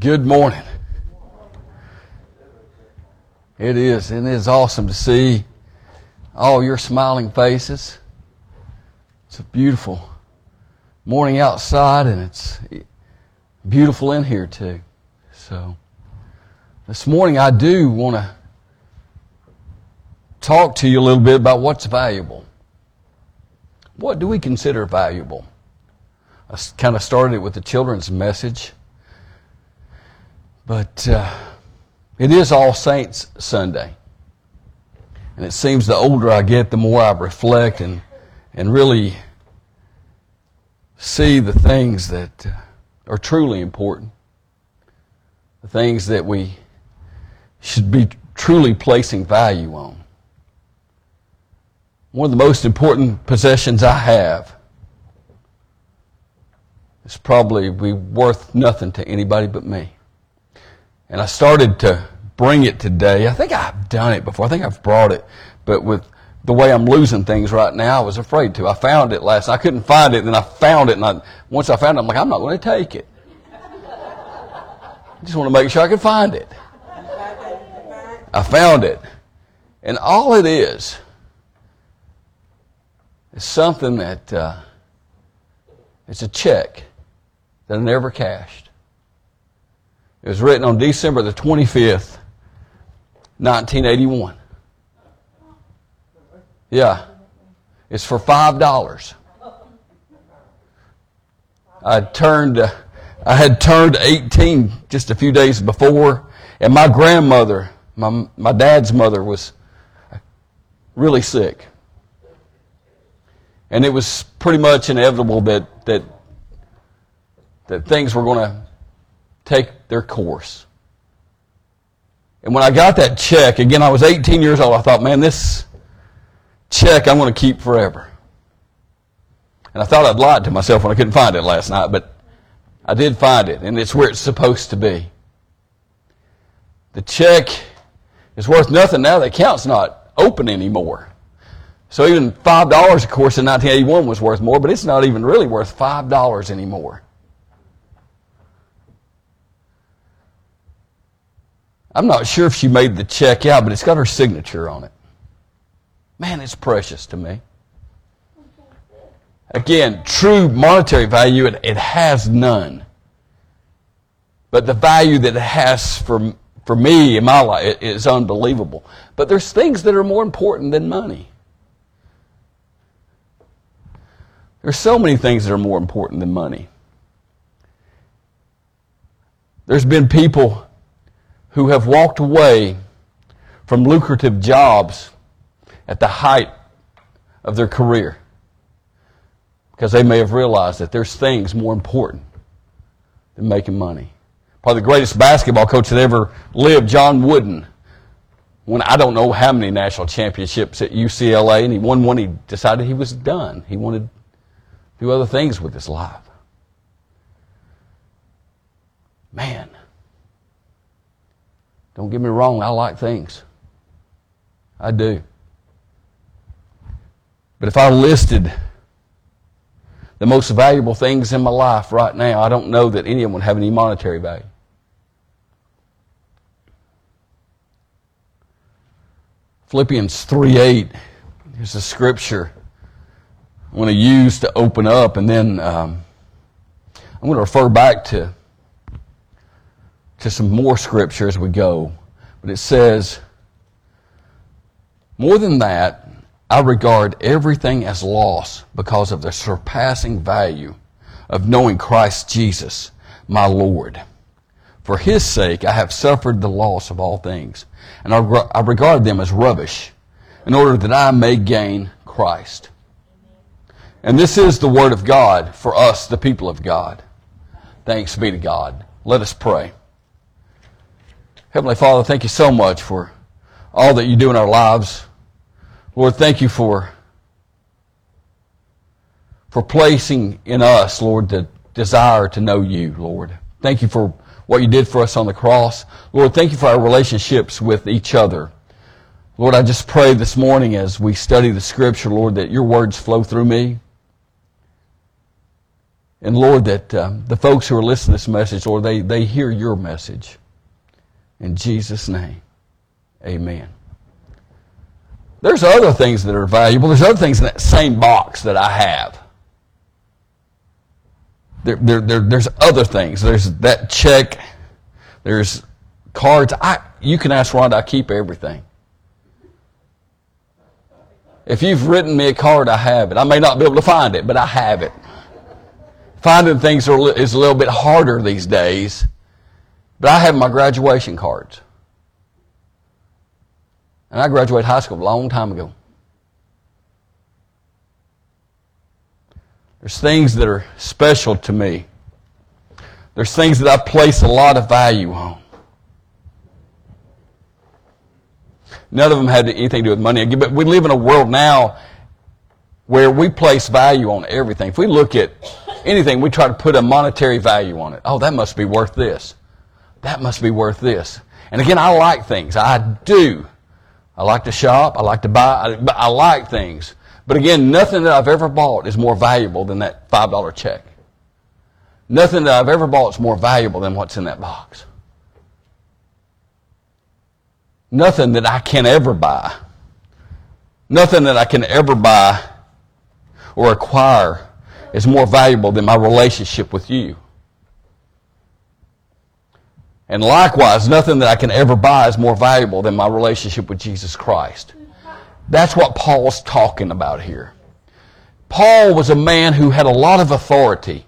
Good morning. It is, and it is awesome to see all your smiling faces. It's a beautiful morning outside, and it's beautiful in here too. So, this morning I do want to talk to you a little bit about what's valuable. What do we consider valuable? I kind of started it with the children's message. But uh, it is All Saints Sunday. And it seems the older I get, the more I reflect and, and really see the things that uh, are truly important. The things that we should be truly placing value on. One of the most important possessions I have is probably be worth nothing to anybody but me. And I started to bring it today. I think I've done it before. I think I've brought it. But with the way I'm losing things right now, I was afraid to. I found it last. I couldn't find it, and then I found it, and I, once I found it, I'm like, I'm not going to take it. I just want to make sure I can find it. I found it. And all it is is something that uh, it's a check that I never cashed. It was written on December the 25th, 1981. Yeah. It's for $5. I turned, uh, I had turned 18 just a few days before, and my grandmother, my, my dad's mother, was really sick. And it was pretty much inevitable that, that, that things were going to take their course. And when I got that check, again, I was 18 years old, I thought, man, this check I'm going to keep forever. And I thought I'd lied to myself when I couldn't find it last night, but I did find it, and it's where it's supposed to be. The check is worth nothing now. The account's not open anymore. So even $5, of course, in 1981 was worth more, but it's not even really worth $5 anymore. I'm not sure if she made the check out, but it's got her signature on it. Man, it's precious to me. Again, true monetary value, it, it has none. But the value that it has for, for me in my life is unbelievable. But there's things that are more important than money. There's so many things that are more important than money. There's been people who have walked away from lucrative jobs at the height of their career because they may have realized that there's things more important than making money. Probably the greatest basketball coach that ever lived, John Wooden, won I don't know how many national championships at UCLA, and he won one. He decided he was done. He wanted to do other things with his life. Man, don't get me wrong, I like things. I do. But if I listed the most valuable things in my life right now, I don't know that any of them would have any monetary value. Philippians 3 8 is a scripture I want to use to open up, and then um, I'm going to refer back to to some more scripture as we go. But it says, More than that, I regard everything as loss because of the surpassing value of knowing Christ Jesus, my Lord. For his sake, I have suffered the loss of all things, and I regard them as rubbish, in order that I may gain Christ. And this is the word of God for us, the people of God. Thanks be to God. Let us pray. Heavenly Father, thank you so much for all that you do in our lives. Lord, thank you for, for placing in us, Lord, the desire to know you, Lord. Thank you for what you did for us on the cross. Lord, thank you for our relationships with each other. Lord, I just pray this morning as we study the scripture, Lord, that your words flow through me. And Lord, that um, the folks who are listening to this message, Lord, they, they hear your message. In Jesus' name, amen. There's other things that are valuable. There's other things in that same box that I have. There, there, there, there's other things. There's that check. There's cards. I, you can ask Rhonda, I keep everything. If you've written me a card, I have it. I may not be able to find it, but I have it. Finding things are, is a little bit harder these days, but I have my graduation cards. And I graduated high school a long time ago. There's things that are special to me. There's things that I place a lot of value on. None of them had anything to do with money. But we live in a world now where we place value on everything. If we look at anything, we try to put a monetary value on it. Oh, that must be worth this. That must be worth this. And again, I like things. I do. I like to shop. I like to buy. I, I like things. But again, nothing that I've ever bought is more valuable than that $5 check. Nothing that I've ever bought is more valuable than what's in that box. Nothing that I can ever buy. Nothing that I can ever buy or acquire is more valuable than my relationship with you. And likewise, nothing that I can ever buy is more valuable than my relationship with Jesus Christ. That's what Paul's talking about here. Paul was a man who had a lot of authority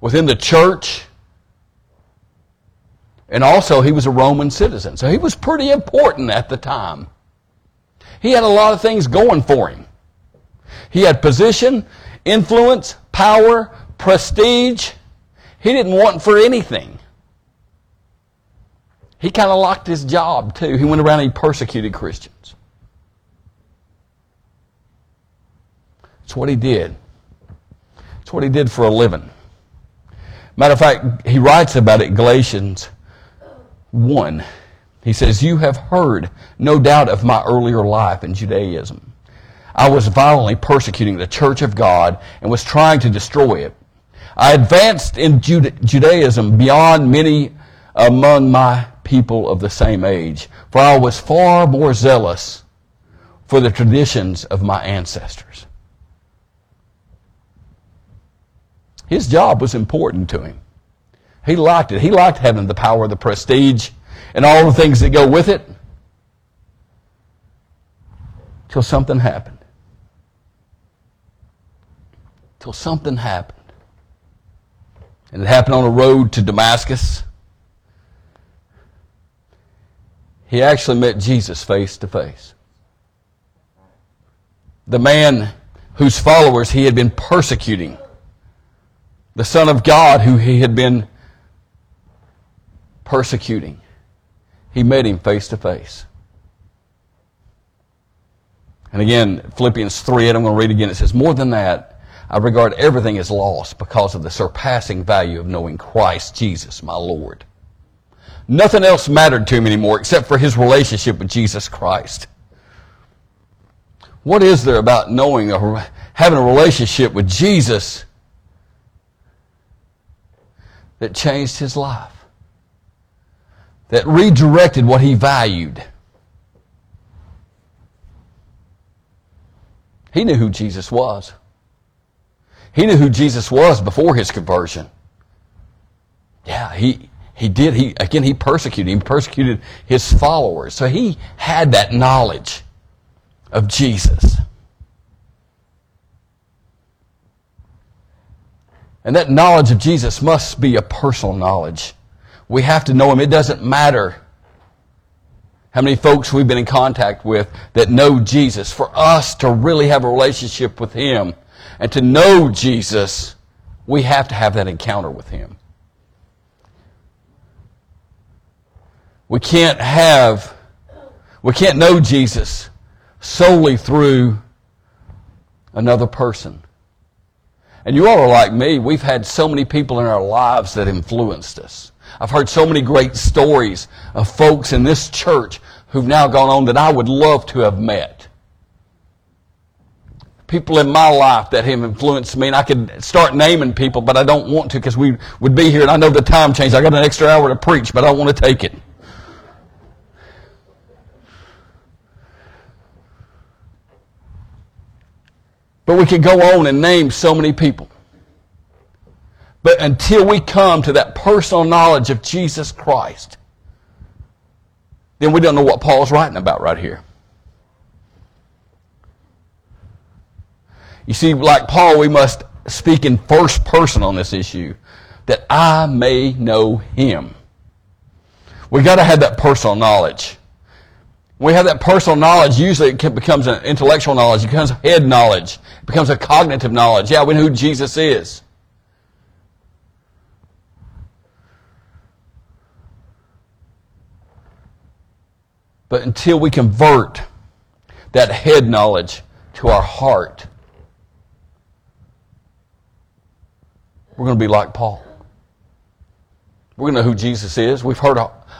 within the church and also, he was a Roman citizen. So he was pretty important at the time. He had a lot of things going for him. He had position, influence, power, prestige. He didn't want for anything. He kind of locked his job too. He went around and he persecuted Christians. That's what he did. That's what he did for a living. Matter of fact, he writes about it Galatians 1. He says, You have heard, no doubt, of my earlier life in Judaism. I was violently persecuting the church of God and was trying to destroy it. I advanced in Judaism beyond many among my people of the same age, for I was far more zealous for the traditions of my ancestors. His job was important to him. He liked it. He liked having the power, the prestige, and all the things that go with it. Till something happened. Till something happened. And it happened on a road to Damascus. He actually met Jesus face to face. The man whose followers he had been persecuting. The Son of God who he had been persecuting. He met him face to face. And again, Philippians 3, and I'm going to read again. It says, More than that, I regard everything as lost because of the surpassing value of knowing Christ Jesus, my Lord. Nothing else mattered to him anymore except for his relationship with Jesus Christ. What is there about knowing or having a relationship with Jesus that changed his life? that redirected what he valued. He knew who Jesus was. He knew who Jesus was before his conversion. Yeah, he, he did. He, again, he persecuted. He persecuted his followers. So he had that knowledge of Jesus. And that knowledge of Jesus must be a personal knowledge. We have to know Him. It doesn't matter how many folks we've been in contact with that know Jesus. For us to really have a relationship with Him and to know Jesus, we have to have that encounter with Him. We can't have, we can't know Jesus solely through another person. And you all are like me. We've had so many people in our lives that influenced us. I've heard so many great stories of folks in this church who've now gone on that I would love to have met. people in my life that have influenced me, and I could start naming people, but I don't want to because we would be here, and I know the time changed. I got an extra hour to preach, but I don't want to take it. But we could go on and name so many people. But until we come to that personal knowledge of Jesus Christ, then we don't know what Paul's writing about right here. You see, like Paul, we must speak in first person on this issue that I may know him. We got to have that personal knowledge. When we have that personal knowledge, usually it becomes an intellectual knowledge, it becomes head knowledge, it becomes a cognitive knowledge. Yeah, we know who Jesus is. But until we convert that head knowledge to our heart, we're going to be like Paul. We're going to know who Jesus is. We've heard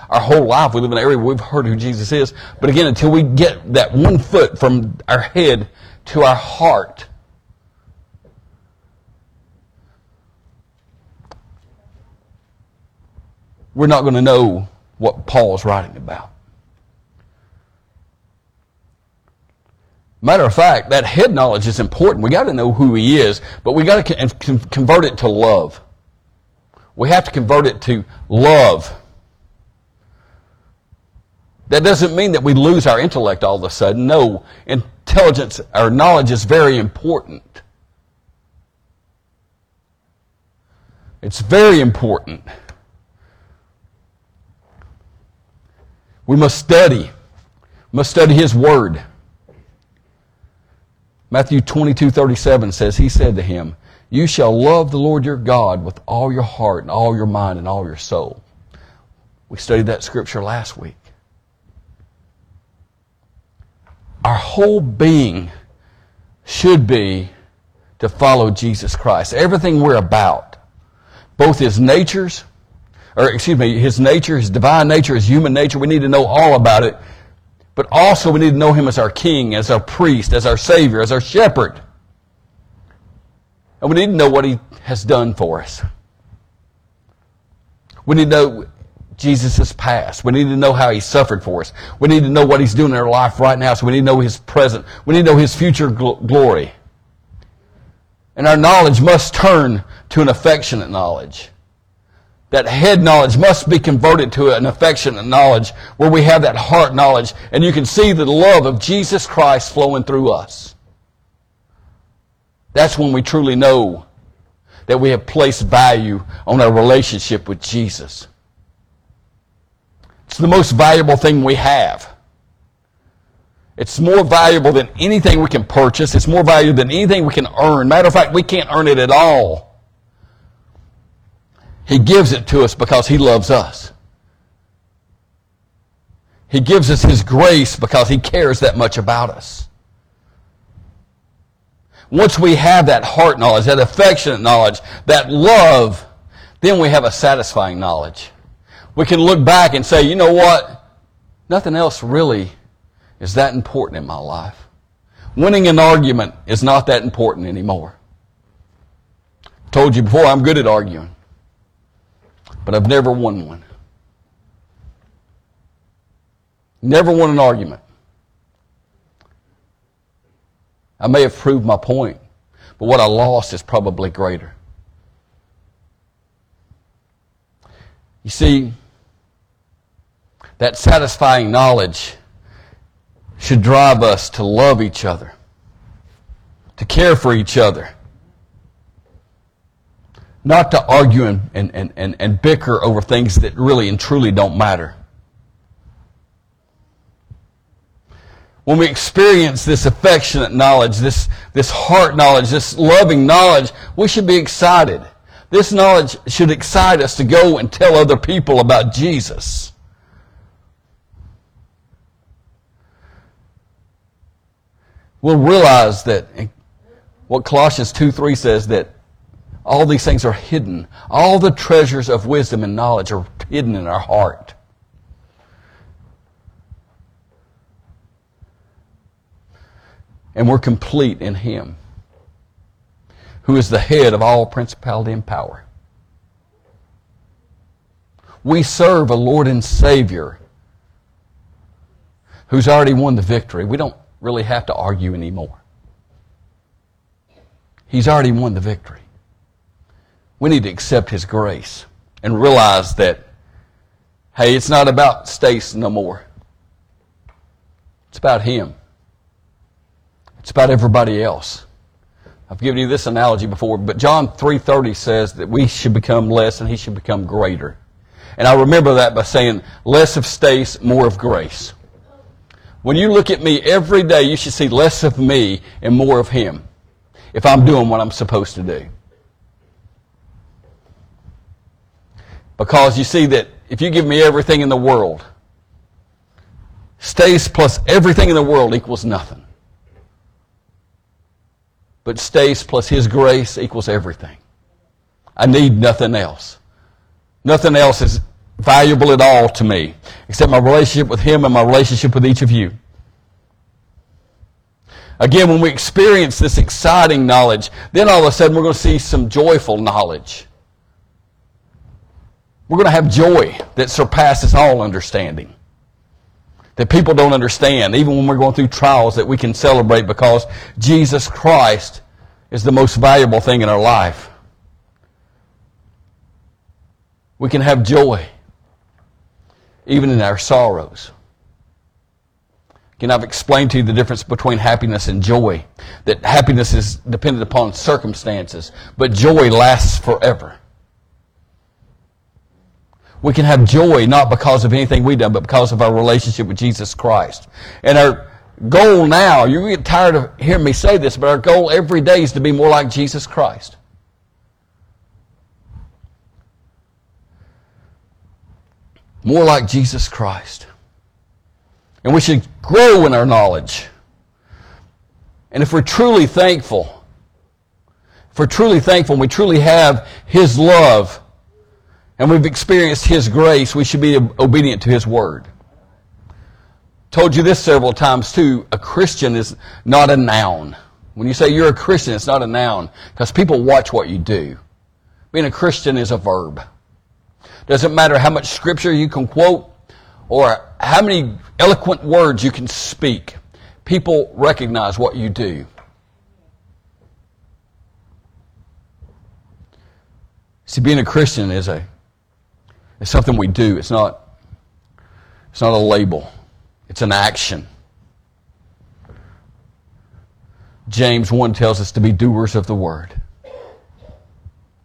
our, whole life. We live in an area where we've heard who Jesus is. But again, until we get that one foot from our head to our heart, we're not going to know what Paul's writing about. Matter of fact, that head knowledge is important. We got to know who he is, but we got to convert it to love. We have to convert it to love. That doesn't mean that we lose our intellect all of a sudden. No, intelligence or knowledge is very important. It's very important. We must study. We must study His Word. Matthew 22, 37 says, He said to him, You shall love the Lord your God with all your heart and all your mind and all your soul. We studied that scripture last week. Our whole being should be to follow Jesus Christ. Everything we're about, both His natures, or excuse me, His nature, His divine nature, His human nature, we need to know all about it but also we need to know him as our king, as our priest, as our savior, as our shepherd. And we need to know what he has done for us. We need to know Jesus' past. We need to know how he suffered for us. We need to know what he's doing in our life right now, so we need to know his present. We need to know his future gl- glory. And our knowledge must turn to an affectionate knowledge that head knowledge must be converted to an affectionate knowledge where we have that heart knowledge and you can see the love of Jesus Christ flowing through us. That's when we truly know that we have placed value on our relationship with Jesus. It's the most valuable thing we have. It's more valuable than anything we can purchase. It's more valuable than anything we can earn. Matter of fact, we can't earn it at all. He gives it to us because He loves us. He gives us His grace because He cares that much about us. Once we have that heart knowledge, that affectionate knowledge, that love, then we have a satisfying knowledge. We can look back and say, you know what? Nothing else really is that important in my life. Winning an argument is not that important anymore. I Told you before, I'm good at arguing but I've never won one. Never won an argument. I may have proved my point, but what I lost is probably greater. You see, that satisfying knowledge should drive us to love each other, to care for each other, not to argue and, and, and, and bicker over things that really and truly don't matter. When we experience this affectionate knowledge, this, this heart knowledge, this loving knowledge, we should be excited. This knowledge should excite us to go and tell other people about Jesus. We'll realize that what Colossians 2 3 says that all these things are hidden. All the treasures of wisdom and knowledge are hidden in our heart. and we're complete in Him, who is the head of all principality and power. We serve a Lord and Savior who's already won the victory. We don't really have to argue anymore. He's already won the victory. We need to accept His grace and realize that, hey, it's not about Stace no more. It's about Him. It's about everybody else. I've given you this analogy before, but John 3:30 says that we should become less and he should become greater. And I remember that by saying less of Stace, more of grace. When you look at me every day, you should see less of me and more of him if I'm doing what I'm supposed to do. Because you see that if you give me everything in the world, Stace plus everything in the world equals nothing. But Stace plus His grace equals everything. I need nothing else. Nothing else is valuable at all to me except my relationship with Him and my relationship with each of you. Again, when we experience this exciting knowledge, then all of a sudden we're going to see some joyful knowledge. We're going to have joy that surpasses all understanding that people don't understand, even when we're going through trials that we can celebrate because Jesus Christ is the most valuable thing in our life. We can have joy even in our sorrows. Again, I've explained to you the difference between happiness and joy. That happiness is dependent upon circumstances, but joy lasts forever. We can have joy not because of anything we've done, but because of our relationship with Jesus Christ. And our goal now, you get tired of hearing me say this, but our goal every day is to be more like Jesus Christ. More like Jesus Christ. And we should grow in our knowledge. And if we're truly thankful, if we're truly thankful and we truly have His love, and we've experienced His grace, we should be obedient to His word. Told you this several times too. A Christian is not a noun. When you say you're a Christian, it's not a noun because people watch what you do. Being a Christian is a verb. Doesn't matter how much scripture you can quote or how many eloquent words you can speak. People recognize what you do. See, being a Christian is a it's something we do. It's not, it's not a label. It's an action. James 1 tells us to be doers of the word.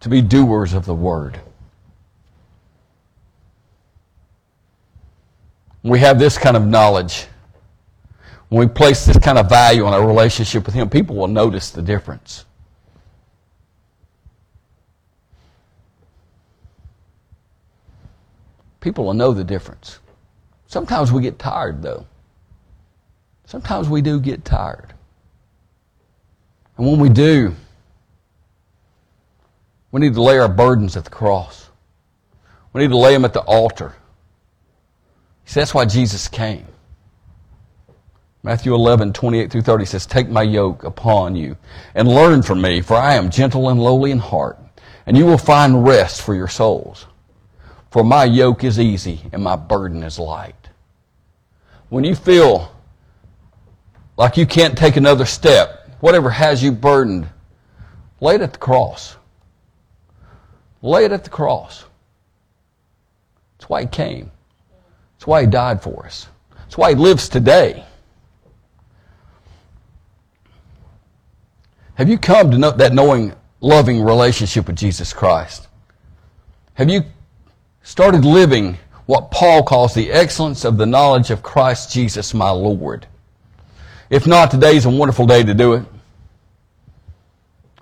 To be doers of the word. We have this kind of knowledge, when we place this kind of value on our relationship with Him, people will notice the difference. People will know the difference. Sometimes we get tired, though. Sometimes we do get tired. And when we do, we need to lay our burdens at the cross. We need to lay them at the altar. That's why Jesus came. Matthew 11, 28 through 30 says, Take my yoke upon you and learn from me, for I am gentle and lowly in heart, and you will find rest for your souls. For my yoke is easy and my burden is light. When you feel like you can't take another step, whatever has you burdened, lay it at the cross. Lay it at the cross. That's why he came. That's why he died for us. That's why he lives today. Have you come to know that knowing, loving relationship with Jesus Christ? Have you started living what Paul calls the excellence of the knowledge of Christ Jesus my Lord. If not, today is a wonderful day to do it.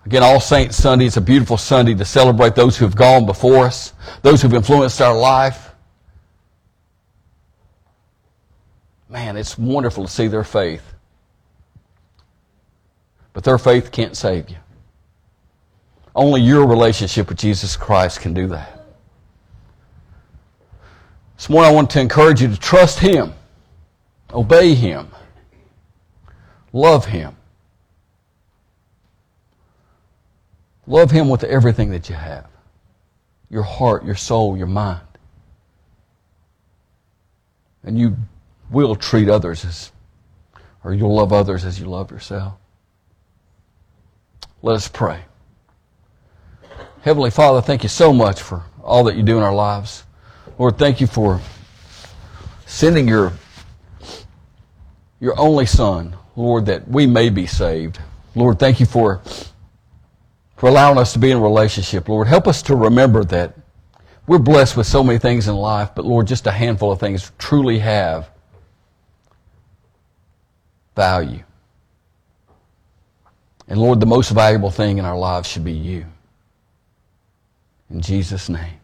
Again, All Saints Sunday is a beautiful Sunday to celebrate those who have gone before us, those who have influenced our life. man, it's wonderful to see their faith. But their faith can't save you. Only your relationship with Jesus Christ can do that. This morning, I want to encourage you to trust Him, obey Him, love Him. Love Him with everything that you have your heart, your soul, your mind. And you will treat others as, or you'll love others as you love yourself. Let us pray. Heavenly Father, thank you so much for all that you do in our lives. Lord, thank you for sending your, your only Son, Lord, that we may be saved. Lord, thank you for, for allowing us to be in a relationship. Lord, help us to remember that we're blessed with so many things in life, but Lord, just a handful of things truly have value. And Lord, the most valuable thing in our lives should be you. In Jesus' name.